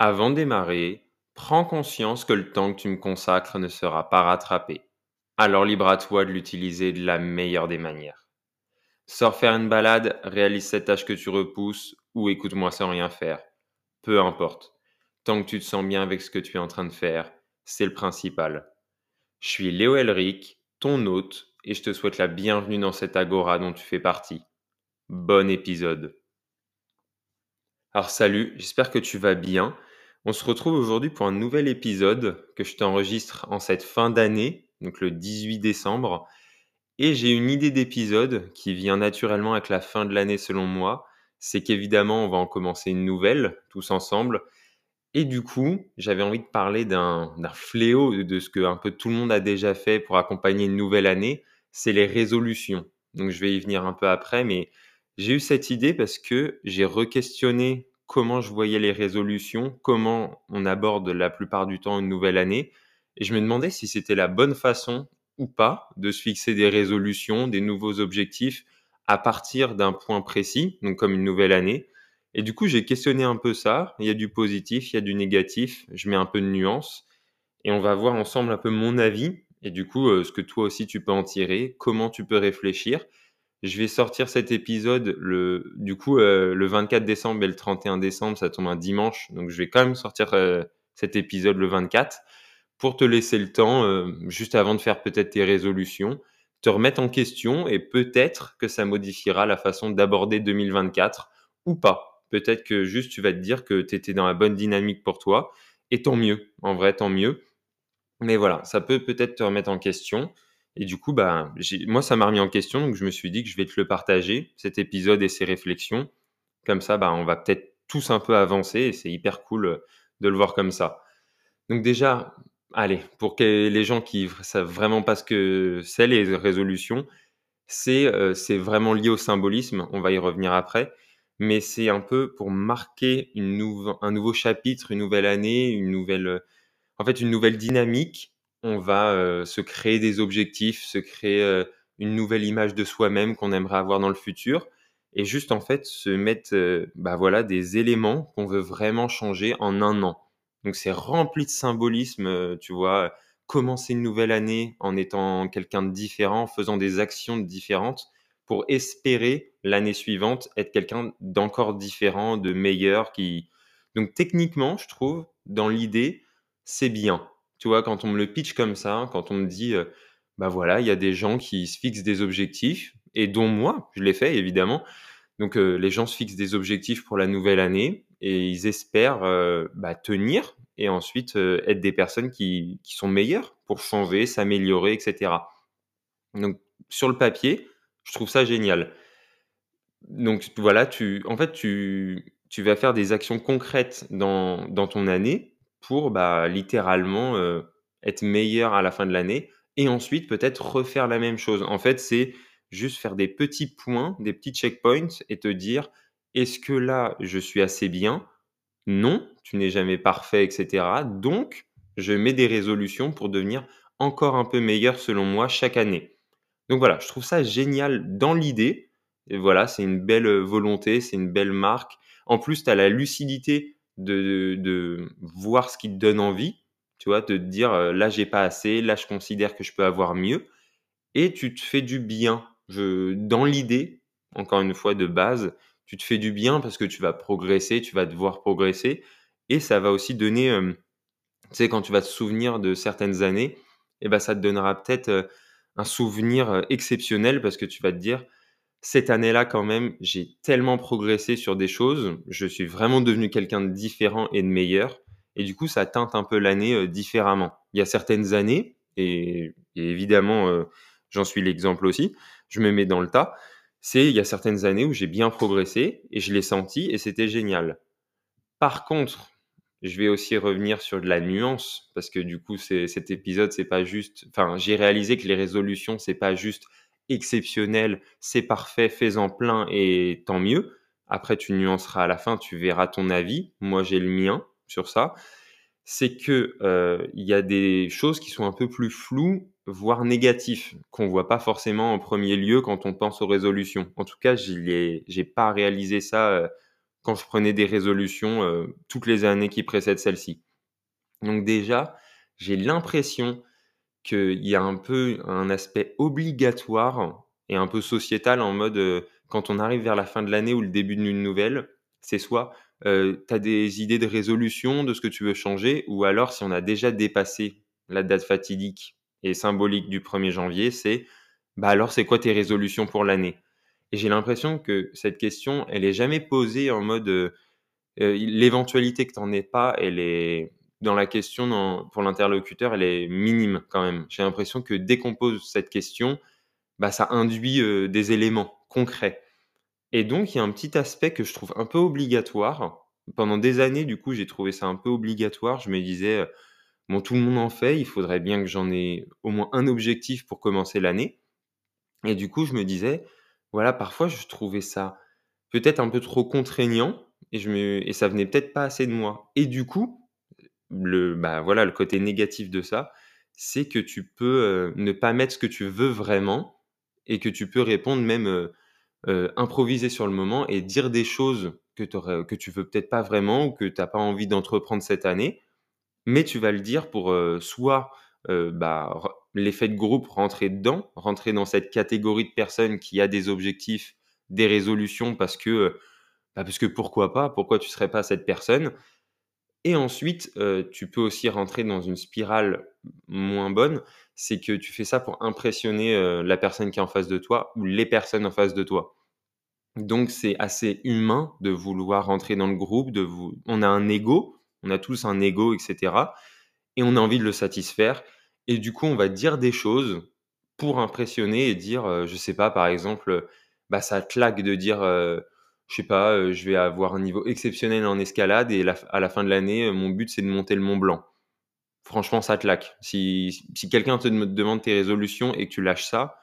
Avant de démarrer, prends conscience que le temps que tu me consacres ne sera pas rattrapé. Alors libre à toi de l'utiliser de la meilleure des manières. Sors faire une balade, réalise cette tâche que tu repousses ou écoute-moi sans rien faire. Peu importe. Tant que tu te sens bien avec ce que tu es en train de faire, c'est le principal. Je suis Léo Elric, ton hôte, et je te souhaite la bienvenue dans cette agora dont tu fais partie. Bon épisode. Alors salut, j'espère que tu vas bien. On se retrouve aujourd'hui pour un nouvel épisode que je t'enregistre en cette fin d'année, donc le 18 décembre. Et j'ai une idée d'épisode qui vient naturellement avec la fin de l'année selon moi. C'est qu'évidemment, on va en commencer une nouvelle tous ensemble. Et du coup, j'avais envie de parler d'un fléau de ce que un peu tout le monde a déjà fait pour accompagner une nouvelle année, c'est les résolutions. Donc je vais y venir un peu après, mais j'ai eu cette idée parce que j'ai re-questionné comment je voyais les résolutions, comment on aborde la plupart du temps une nouvelle année. Et je me demandais si c'était la bonne façon ou pas de se fixer des résolutions, des nouveaux objectifs à partir d'un point précis, donc comme une nouvelle année. Et du coup, j'ai questionné un peu ça. Il y a du positif, il y a du négatif. Je mets un peu de nuance. Et on va voir ensemble un peu mon avis. Et du coup, euh, ce que toi aussi tu peux en tirer, comment tu peux réfléchir. Je vais sortir cet épisode le, du coup, euh, le 24 décembre et le 31 décembre, ça tombe un dimanche. Donc, je vais quand même sortir euh, cet épisode le 24 pour te laisser le temps, euh, juste avant de faire peut-être tes résolutions, te remettre en question et peut-être que ça modifiera la façon d'aborder 2024 ou pas. Peut-être que juste tu vas te dire que tu étais dans la bonne dynamique pour toi et tant mieux. En vrai, tant mieux. Mais voilà, ça peut peut-être te remettre en question. Et du coup, bah, moi, ça m'a remis en question, donc je me suis dit que je vais te le partager, cet épisode et ces réflexions. Comme ça, bah, on va peut-être tous un peu avancer et c'est hyper cool euh, de le voir comme ça. Donc déjà, allez, pour que les gens qui savent vraiment pas ce que c'est les résolutions, c'est euh, vraiment lié au symbolisme, on va y revenir après, mais c'est un peu pour marquer une un nouveau chapitre, une nouvelle année, une nouvelle, en fait, une nouvelle dynamique on va euh, se créer des objectifs, se créer euh, une nouvelle image de soi-même qu'on aimerait avoir dans le futur et juste en fait se mettre euh, bah voilà des éléments qu'on veut vraiment changer en un an. Donc c'est rempli de symbolisme, tu vois, commencer une nouvelle année en étant quelqu'un de différent, faisant des actions différentes pour espérer l'année suivante être quelqu'un d'encore différent, de meilleur qui donc techniquement, je trouve dans l'idée, c'est bien tu vois, quand on me le pitch comme ça, quand on me dit, euh, bah voilà, il y a des gens qui se fixent des objectifs, et dont moi, je l'ai fait évidemment. Donc euh, les gens se fixent des objectifs pour la nouvelle année et ils espèrent euh, bah, tenir et ensuite être des personnes qui, qui sont meilleures pour changer, s'améliorer, etc. Donc sur le papier, je trouve ça génial. Donc voilà, tu, en fait, tu, tu vas faire des actions concrètes dans, dans ton année pour bah, littéralement être meilleur à la fin de l'année et ensuite peut-être refaire la même chose. En fait, c'est juste faire des petits points, des petits checkpoints et te dire est-ce que là je suis assez bien? Non, tu n'es jamais parfait, etc. Donc, je mets des résolutions pour devenir encore un peu meilleur selon moi chaque année. Donc voilà, je trouve ça génial dans l'idée. Et voilà, c'est une belle volonté, c'est une belle marque. En plus, tu as la lucidité de, de, voir ce qui te donne envie, tu vois, de te dire euh, là j'ai pas assez, là je considère que je peux avoir mieux, et tu te fais du bien. Je, dans l'idée, encore une fois de base, tu te fais du bien parce que tu vas progresser, tu vas devoir progresser, et ça va aussi donner, euh, tu sais, quand tu vas te souvenir de certaines années, et eh ben ça te donnera peut-être euh, un souvenir exceptionnel parce que tu vas te dire cette année-là, quand même, j'ai tellement progressé sur des choses. Je suis vraiment devenu quelqu'un de différent et de meilleur. Et du coup, ça teinte un peu l'année euh, différemment. Il y a certaines années, et, évidemment, euh, j'en suis l'exemple aussi, je me mets dans le tas. C'est il y a certaines années où j'ai bien progressé et je l'ai senti et c'était génial. Par contre, je vais aussi revenir sur de la nuance parce que du coup, cet épisode, c'est pas juste. Enfin, j'ai réalisé que les résolutions, c'est pas juste exceptionnel, c'est parfait, fais-en plein et tant mieux. Après, tu nuanceras à la fin, tu verras ton avis. Moi, j'ai le mien sur ça. C'est que euh, il y a des choses qui sont un peu plus floues, voire négatives, qu'on voit pas forcément en premier lieu quand on pense aux résolutions. En tout cas, j'ai pas réalisé ça euh, quand je prenais des résolutions toutes les années qui précèdent celle-ci. Donc déjà, j'ai l'impression qu'il y a un peu un aspect obligatoire et un peu sociétal en mode quand on arrive vers la fin de l'année ou le début d'une nouvelle, c'est soit tu as des idées de résolution de ce que tu veux changer, ou alors si on a déjà dépassé la date fatidique et symbolique du 1er janvier, c'est bah alors c'est quoi tes résolutions pour l'année? Et j'ai l'impression que cette question, elle est jamais posée en mode l'éventualité que tu n'en aies pas, elle est dans la question pour l'interlocuteur, elle est minime quand même. J'ai l'impression que dès qu'on pose cette question, bah, ça induit des éléments concrets. Et donc, il y a un petit aspect que je trouve un peu obligatoire. Pendant des années, du coup, j'ai trouvé ça un peu obligatoire. Je me disais, euh, bon, tout le monde en fait, il faudrait bien que j'en ai au moins un objectif pour commencer l'année. Et du coup, je me disais, voilà, parfois, je trouvais ça peut-être un peu trop contraignant et, je me, et ça venait peut-être pas assez de moi. Et du coup, le, bah, voilà, le côté négatif de ça, c'est que tu peux ne pas mettre ce que tu veux vraiment et que tu peux répondre même improviser sur le moment et dire des choses que, que tu veux peut-être pas vraiment ou que tu n'as pas envie d'entreprendre cette année, mais tu vas le dire pour soit bah, l'effet de groupe rentrer dedans, rentrer dans cette catégorie de personnes qui a des objectifs, des résolutions parce que, bah, parce que pourquoi pas, pourquoi tu serais pas cette personne. Et ensuite, tu peux aussi rentrer dans une spirale moins bonne, c'est que tu fais ça pour impressionner la personne qui est en face de toi ou les personnes en face de toi. Donc c'est assez humain de vouloir rentrer dans le groupe, de vous... on a un ego, on a tous un ego, etc. Et on a envie de le satisfaire. Et du coup, on va dire des choses pour impressionner et dire, je sais pas, par exemple, bah ça claque de dire je sais pas, euh, je vais avoir un niveau exceptionnel en escalade et à la fin de l'année, euh, mon but c'est de monter le Mont Blanc. Franchement, ça te laque. Si, si quelqu'un te demande tes résolutions et que tu lâches ça,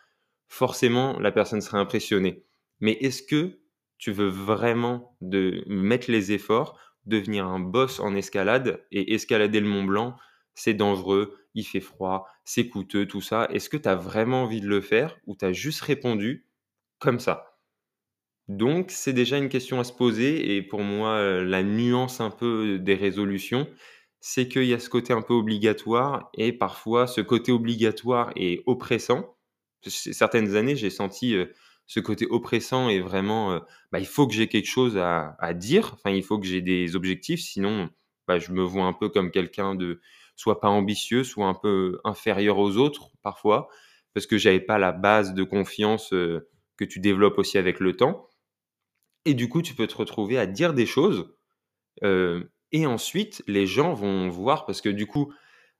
forcément la personne sera impressionnée. Mais est-ce que tu veux vraiment de mettre les efforts, devenir un boss en escalade et escalader le Mont Blanc, c'est dangereux, il fait froid, c'est coûteux, tout ça. Est-ce que tu as vraiment envie de le faire ou tu as juste répondu comme ça? Donc c'est déjà une question à se poser et pour moi, euh, la nuance un peu des résolutions, c'est qu'il y a ce côté un peu obligatoire et parfois ce côté obligatoire est oppressant. Certaines années, j'ai senti, euh, ce côté oppressant et vraiment, euh, bah, il faut que j'ai quelque chose à dire, enfin il faut que j'ai des objectifs sinon, bah, je me vois un peu comme quelqu'un de soit pas ambitieux, soit un peu inférieur aux autres parfois, parce que j'avais pas la base de confiance, que tu développes aussi avec le temps. Et du coup, tu peux te retrouver à dire des choses. et ensuite, les gens vont voir, parce que du coup,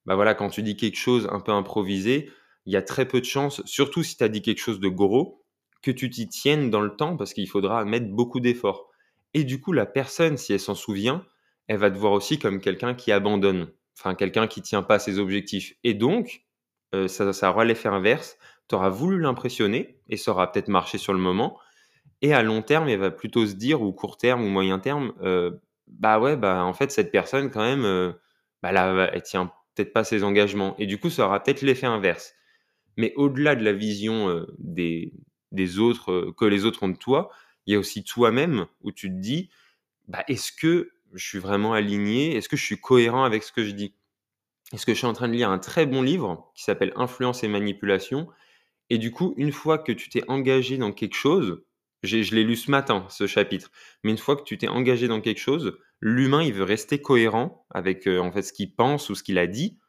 bah voilà, quand tu dis quelque chose un peu improvisé, il y a très peu de chances, surtout si tu as dit quelque chose de gros, que tu t'y tiennes dans le temps, parce qu'il faudra mettre beaucoup d'efforts. Et du coup, la personne, si elle s'en souvient, elle va te voir aussi comme quelqu'un qui abandonne, enfin quelqu'un qui tient pas ses objectifs. Et donc, ça, ça aura l'effet inverse. Tu auras voulu l'impressionner, et ça aura peut-être marché sur le moment, et à long terme, elle va plutôt se dire, ou court terme, ou moyen terme, euh, bah ouais, bah en fait, cette personne, quand même, euh, bah là, elle tient peut-être pas ses engagements. Et du coup, ça aura peut-être l'effet inverse. Mais au-delà de la vision euh, des, des autres, que les autres ont de toi, il y a aussi toi-même où tu te dis, bah, est-ce que je suis vraiment aligné? Est-ce que je suis cohérent avec ce que je dis? Est-ce que je suis en train de lire un très bon livre qui s'appelle Influence et manipulation? Et du coup, une fois que tu t'es engagé dans quelque chose, je l'ai lu ce matin, ce chapitre. Mais une fois que tu t'es engagé dans quelque chose, l'humain, il veut rester cohérent avec euh, en fait ce qu'il pense ou ce qu'il a dit.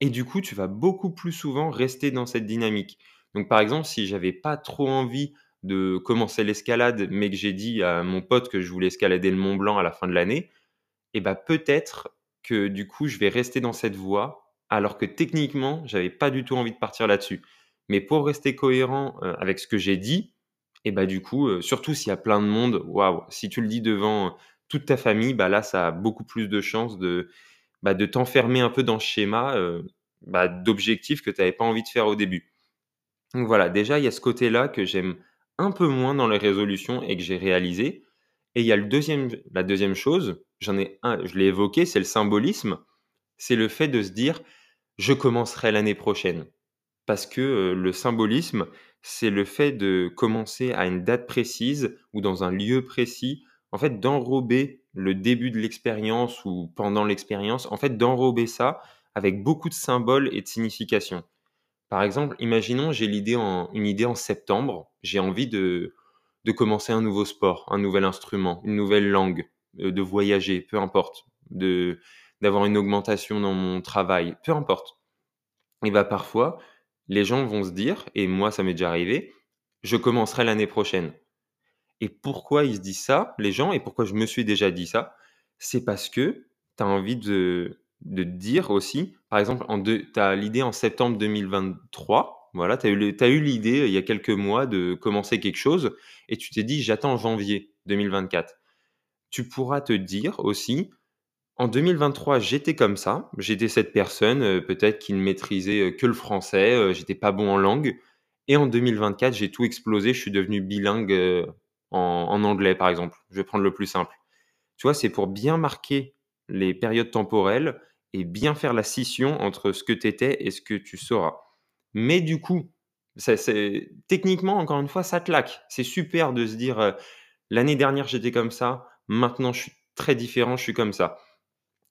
Et du coup, tu vas beaucoup plus souvent rester dans cette dynamique. Donc, par exemple, si j'avais pas trop envie de commencer l'escalade, mais que j'ai dit à mon pote que je voulais escalader le Mont Blanc à la fin de l'année, eh ben peut-être que du coup, je vais rester dans cette voie, alors que techniquement, j'avais pas du tout envie de partir là-dessus. Mais pour rester cohérent euh, avec ce que j'ai dit, et bah du coup, euh, surtout s'il y a plein de monde, si tu le dis devant toute ta famille, bah là, ça a beaucoup plus de chances de, bah, de t'enfermer un peu dans ce schéma euh, bah, d'objectifs que tu n'avais pas envie de faire au début. Donc voilà, déjà, il y a ce côté-là que j'aime un peu moins dans les résolutions et que j'ai réalisé. Et il y a le deuxième, la deuxième chose, j'en ai un, je l'ai évoqué, c'est le symbolisme. C'est le fait de se dire, je commencerai l'année prochaine. Parce que euh, le symbolisme, c'est le fait de commencer à une date précise ou dans un lieu précis en fait, d'enrober le début de l'expérience ou pendant l'expérience, en fait, d'enrober ça avec beaucoup de symboles et de significations. Par exemple, imaginons, j'ai l'idée en, une idée en septembre, j'ai envie de, de commencer un nouveau sport, un nouvel instrument, une nouvelle langue, euh, de voyager, peu importe, de d'avoir une augmentation dans mon travail, peu importe. Et bah parfois, les gens vont se dire, et moi ça m'est déjà arrivé, je commencerai l'année prochaine. Et pourquoi ils se disent ça, les gens, et pourquoi je me suis déjà dit ça? C'est parce que tu as envie de, de dire aussi, par exemple, tu as l'idée en septembre 2023, voilà, tu as eu l'idée il y a quelques mois de commencer quelque chose, et tu t'es dit, j'attends janvier 2024. Tu pourras te dire aussi, en 2023, j'étais comme ça, j'étais cette personne, euh, peut-être qui ne maîtrisait euh, que le français, j'étais pas bon en langue, et en 2024, j'ai tout explosé, je suis devenu bilingue en, anglais, par exemple. Je vais prendre le plus simple. Tu vois, c'est pour bien marquer les périodes temporelles et bien faire la scission entre ce que tu étais et ce que tu seras. Mais du coup, techniquement, encore une fois, ça claque. C'est super de se dire, euh, l'année dernière, j'étais comme ça, maintenant, je suis très différent, je suis comme ça.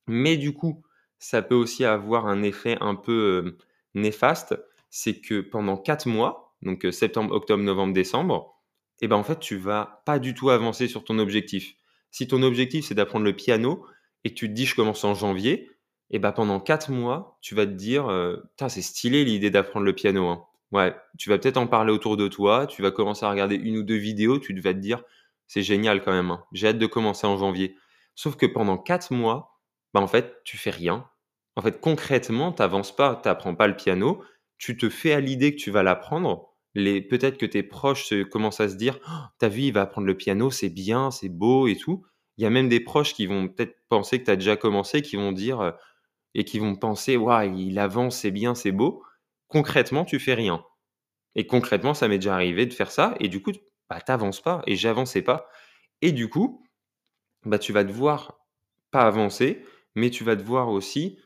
Mais du coup, ça peut aussi avoir un effet un peu néfaste, c'est que pendant quatre mois, donc septembre, octobre, novembre, décembre, et ben en fait, tu vas pas du tout avancer sur ton objectif. Si ton objectif, c'est d'apprendre le piano et que tu te dis, je commence en janvier, et ben pendant quatre mois, tu vas te dire, euh, c'est stylé l'idée d'apprendre le piano. Hein. Ouais, tu vas peut-être en parler autour de toi, tu vas commencer à regarder une ou deux vidéos, tu vas te dire, c'est génial quand même, hein. j'ai hâte de commencer en janvier. Sauf que pendant quatre mois, bah en fait, tu fais rien. En fait, concrètement, tu n'avances pas, tu n'apprends pas le piano, tu te fais à l'idée que tu vas l'apprendre, peut-être que tes proches commencent à se dire «Oh, Ta vie, il va apprendre le piano, c'est bien, c'est beau et tout. Il y a même des proches qui vont peut-être penser que tu as déjà commencé, qui vont dire euh, et qui vont penser Waouh, il avance, c'est bien, c'est beau. Concrètement, tu fais rien. Et concrètement, ça m'est déjà arrivé de faire ça et du coup, bah, tu n'avances pas et j'avançais pas. Et du coup, bah, tu vas devoir pas avancer, mais tu vas devoir aussi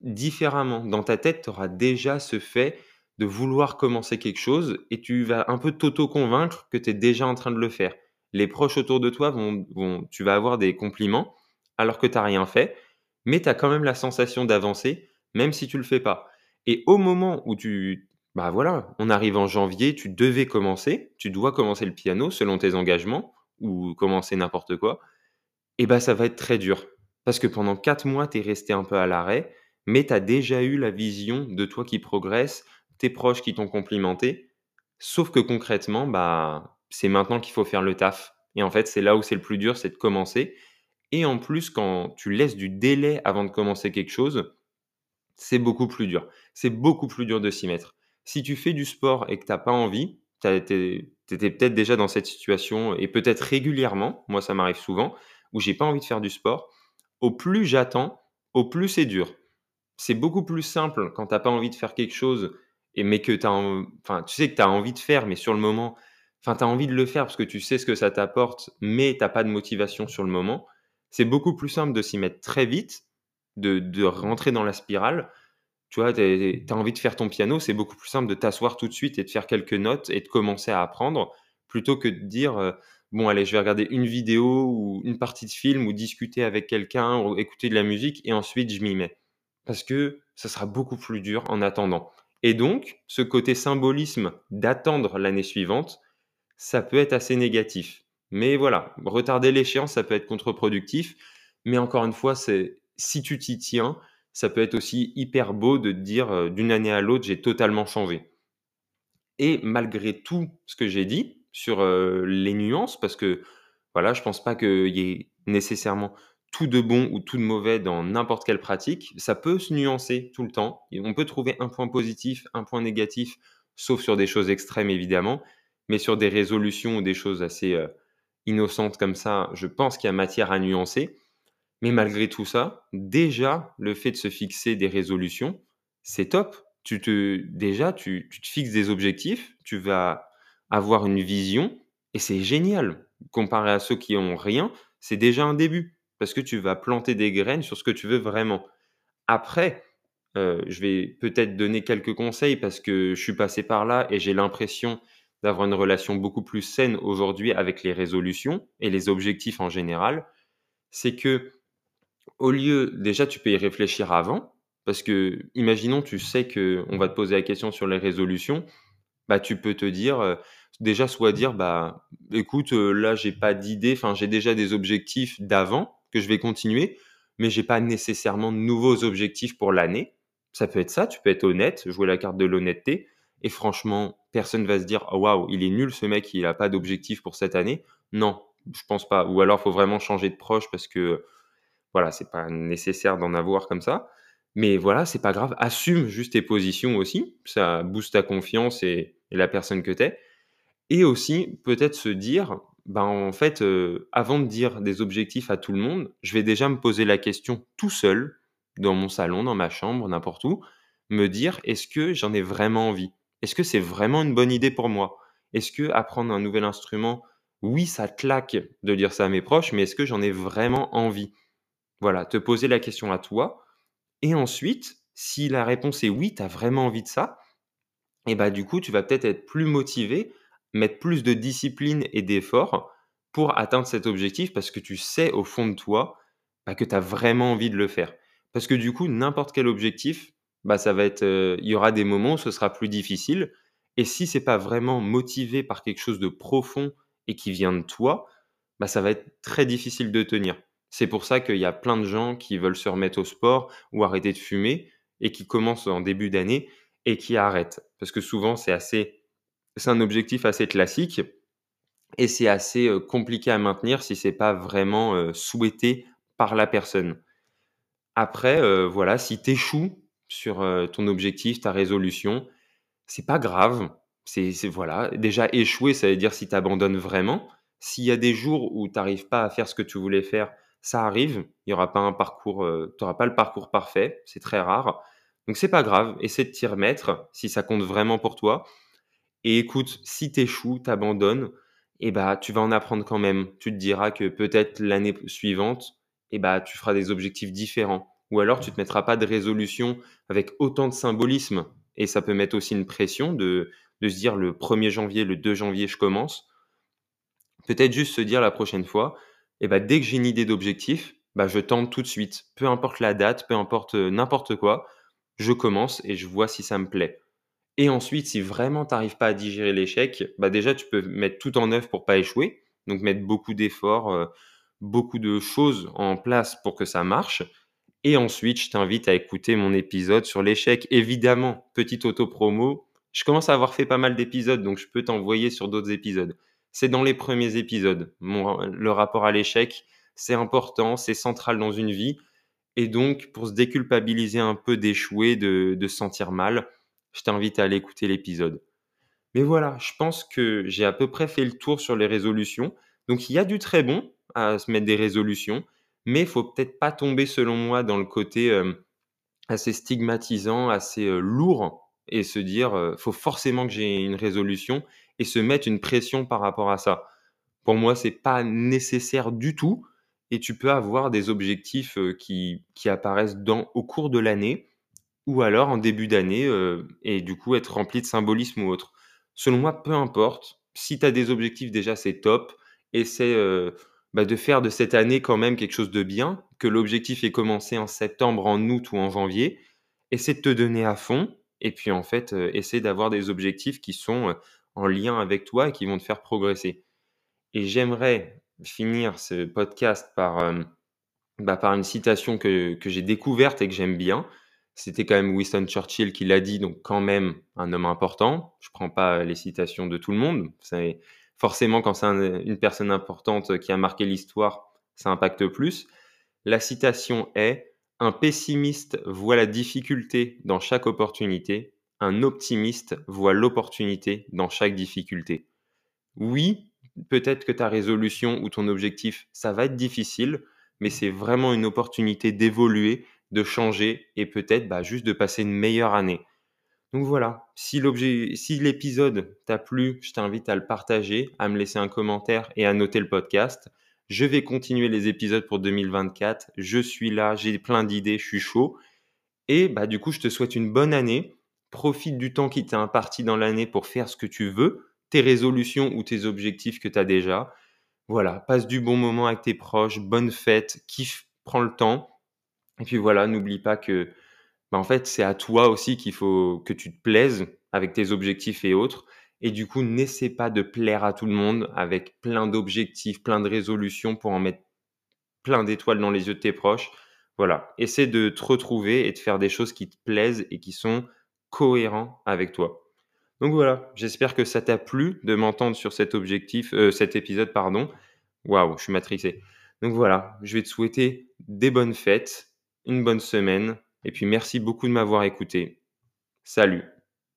différemment. Dans ta tête, tu auras déjà ce fait de vouloir commencer quelque chose et tu vas un peu t'auto-convaincre que tu es déjà en train de le faire. Les proches autour de toi vont, vont tu vas avoir des compliments alors que tu n'as rien fait, mais tu as quand même la sensation d'avancer, même si tu le fais pas. Et au moment où tu, bah voilà, on arrive en janvier, tu devais commencer, tu dois commencer le piano selon tes engagements ou commencer n'importe quoi, et bah ça va être très dur. Parce que pendant quatre mois, tu es resté un peu à l'arrêt, mais tu as déjà eu la vision de toi qui progresse, tes proches qui t'ont complimenté. Sauf que concrètement, bah, c'est maintenant qu'il faut faire le taf. Et en fait, c'est là où c'est le plus dur, c'est de commencer. Et en plus, quand tu laisses du délai avant de commencer quelque chose, c'est beaucoup plus dur. C'est beaucoup plus dur de s'y mettre. Si tu fais du sport et que tu n'as pas envie, tu étais peut-être déjà dans cette situation et peut-être régulièrement, moi ça m'arrive souvent, où j'ai pas envie de faire du sport, au plus j'attends, au plus c'est dur. C'est beaucoup plus simple quand tu n'as pas envie de faire quelque chose et mais que tu enfin, tu sais que tu as envie de faire, mais sur le moment, enfin, tu as envie de le faire parce que tu sais ce que ça t'apporte, mais tu pas de motivation sur le moment. C'est beaucoup plus simple de s'y mettre très vite, de, de, rentrer dans la spirale. Tu vois, tu as envie de faire ton piano, c'est beaucoup plus simple de t'asseoir tout de suite et de faire quelques notes et de commencer à apprendre, plutôt que de dire, euh, bon, allez, je vais regarder une vidéo ou une partie de film ou discuter avec quelqu'un ou écouter de la musique et ensuite je m'y mets. Parce que ça sera beaucoup plus dur en attendant. Et donc, ce côté symbolisme d'attendre l'année suivante, ça peut être assez négatif. Mais voilà, retarder l'échéance, ça peut être contre-productif. Mais encore une fois, c'est si tu t'y tiens, ça peut être aussi hyper beau de te dire euh, d'une année à l'autre, j'ai totalement changé. Et malgré tout ce que j'ai dit sur les nuances, parce que voilà, je pense pas qu'il y ait nécessairement tout de bon ou tout de mauvais dans n'importe quelle pratique, ça peut se nuancer tout le temps. on peut trouver un point positif, un point négatif, sauf sur des choses extrêmes évidemment, mais sur des résolutions ou des choses assez innocentes comme ça, je pense qu'il y a matière à nuancer. Mais malgré tout ça, déjà, le fait de se fixer des résolutions, c'est top. Tu te, déjà, tu, tu te fixes des objectifs, tu vas avoir une vision, et c'est génial. Comparé à ceux qui ont rien, c'est déjà un début parce que tu vas planter des graines sur ce que tu veux vraiment. Après, euh, je vais peut-être donner quelques conseils parce que je suis passé par là et j'ai l'impression d'avoir une relation beaucoup plus saine aujourd'hui avec les résolutions et les objectifs en général, c'est que au lieu, déjà, tu peux y réfléchir avant, parce que, imaginons, tu sais que on va te poser la question sur les résolutions, bah, tu peux te dire, euh, déjà, soit dire, bah, écoute, euh, là, j'ai pas d'idée, enfin, j'ai déjà des objectifs d'avant que je vais continuer, mais j'ai pas nécessairement de nouveaux objectifs pour l'année. Ça peut être ça, tu peux être honnête, jouer la carte de l'honnêteté, et franchement, personne va se dire, oh, waouh, il est nul ce mec, il a pas d'objectif pour cette année. Non, je pense pas. Ou alors, faut vraiment changer de proche parce que, voilà, c'est pas nécessaire d'en avoir comme ça. Mais voilà, c'est pas grave. Assume juste tes positions aussi. Ça booste ta confiance et, la personne que tu es. Et aussi, peut-être se dire, ben en fait, euh, avant de dire des objectifs à tout le monde, je vais déjà me poser la question tout seul, dans mon salon, dans ma chambre, n'importe où, me dire, est-ce que j'en ai vraiment envie? Est-ce que c'est vraiment une bonne idée pour moi? Est-ce que apprendre un nouvel instrument, oui, ça claque de dire ça à mes proches, mais est-ce que j'en ai vraiment envie? Voilà, te poser la question à toi et ensuite, si la réponse est oui, tu as vraiment envie de ça, et bah du coup, tu vas peut-être être plus motivé, mettre plus de discipline et d'effort pour atteindre cet objectif parce que tu sais au fond de toi bah, que tu as vraiment envie de le faire. Parce que du coup, n'importe quel objectif, bah ça il y aura des moments où ce sera plus difficile. Et si c'est pas vraiment motivé par quelque chose de profond et qui vient de toi, bah ça va être très difficile de tenir. C'est pour ça qu'il y a plein de gens qui veulent se remettre au sport ou arrêter de fumer et qui commencent en début d'année et qui arrêtent. Parce que souvent, c'est assez, c'est un objectif assez classique et c'est assez euh, compliqué à maintenir si c'est pas vraiment euh, souhaité par la personne. Après, euh, voilà, si tu échoues sur ton objectif, ta résolution, c'est pas grave. C'est voilà, déjà échouer, ça veut dire si tu abandonnes vraiment. S'il y a des jours où tu n'arrives pas à faire ce que tu voulais faire, ça arrive. Il y aura pas un parcours, euh, tu n'auras pas le parcours parfait, c'est très rare. Donc c'est pas grave, essaie de t'y remettre si ça compte vraiment pour toi. Et écoute, si t'échoues, t'abandonnes, eh bah tu vas en apprendre quand même. Tu te diras que peut-être l'année suivante, eh bah tu feras des objectifs différents. Ou alors tu te mettras pas de résolution avec autant de symbolisme. Et ça peut mettre aussi une pression de, de se dire le 1er janvier, le 2 janvier, je commence. Peut-être juste se dire la prochaine fois, et bah, dès que j'ai une idée d'objectif, bah, je tente tout de suite. Peu importe la date, peu importe n'importe quoi, je commence et je vois si ça me plaît. Et ensuite, si vraiment tu n'arrives pas à digérer l'échec, bah déjà tu peux mettre tout en œuvre pour pas échouer. Donc mettre beaucoup d'efforts, beaucoup de choses en place pour que ça marche. Et ensuite, je t'invite à écouter mon épisode sur l'échec. Évidemment, petite auto-promo. Je commence à avoir fait pas mal d'épisodes, donc je peux t'envoyer sur d'autres épisodes c'est dans les premiers épisodes. le rapport à l'échec, c'est important, c'est central dans une vie. Et donc, pour se déculpabiliser un peu d'échouer, de, de se sentir mal, je t'invite à aller écouter l'épisode. Mais voilà, je pense que j'ai à peu près fait le tour sur les résolutions. Donc, il y a du très bon à se mettre des résolutions, mais il faut peut-être pas tomber, selon moi, dans le côté euh, assez stigmatisant, assez euh, lourd, et se dire, euh, faut forcément que j'ai une résolution et se mettre une pression par rapport à ça. Pour moi, c'est pas nécessaire du tout et tu peux avoir des objectifs euh, qui, qui apparaissent dans, au cours de l'année ou alors en début d'année euh, et du coup être rempli de symbolisme ou autre. Selon moi, peu importe. Si tu as des objectifs déjà, c'est top. Essaie euh, bah, de faire de cette année quand même quelque chose de bien, que l'objectif ait commencé en septembre, en août ou en janvier. Essaie de te donner à fond et puis en fait, essaie d'avoir des objectifs qui sont en lien avec toi et qui vont te faire progresser. Et j'aimerais finir ce podcast par, euh, bah, par une citation que, que j'ai découverte et que j'aime bien. C'était quand même Winston Churchill qui l'a dit, donc quand même un homme important. Je ne prends pas les citations de tout le monde. C'est forcément quand c'est une personne importante qui a marqué l'histoire, ça impacte plus. La citation est Un pessimiste voit la difficulté dans chaque opportunité, un optimiste voit l'opportunité dans chaque difficulté. Oui, peut-être que ta résolution ou ton objectif, ça va être difficile, mais c'est vraiment une opportunité d'évoluer, de changer et peut-être bah, juste de passer une meilleure année. Donc voilà, si l'épisode t'a plu, je t'invite à le partager, à me laisser un commentaire et à noter le podcast. Je vais continuer les épisodes pour 2024. Je suis là, j'ai plein d'idées, je suis chaud. Et bah du coup, je te souhaite une bonne année profite du temps qui t'est imparti dans l'année pour faire ce que tu veux, tes résolutions ou tes objectifs que tu as déjà. Voilà, passe du bon moment avec tes proches, bonne fête, kiffe, prends le temps. Et puis voilà, n'oublie pas que bah, en fait, c'est à toi aussi qu'il faut que tu te plaises avec tes objectifs et autres. Et du coup, n'essaie pas de plaire à tout le monde avec plein d'objectifs, plein de résolutions pour en mettre plein d'étoiles dans les yeux de tes proches. Voilà, essaie de te retrouver et de faire des choses qui te plaisent et qui sont cohérents avec toi. Donc voilà, j'espère que ça t'a plu de m'entendre sur cet objectif, euh, cet épisode, pardon. Waouh, je suis matrixé. Donc voilà, je vais te souhaiter des bonnes fêtes, une bonne semaine, et puis merci beaucoup de m'avoir écouté. Salut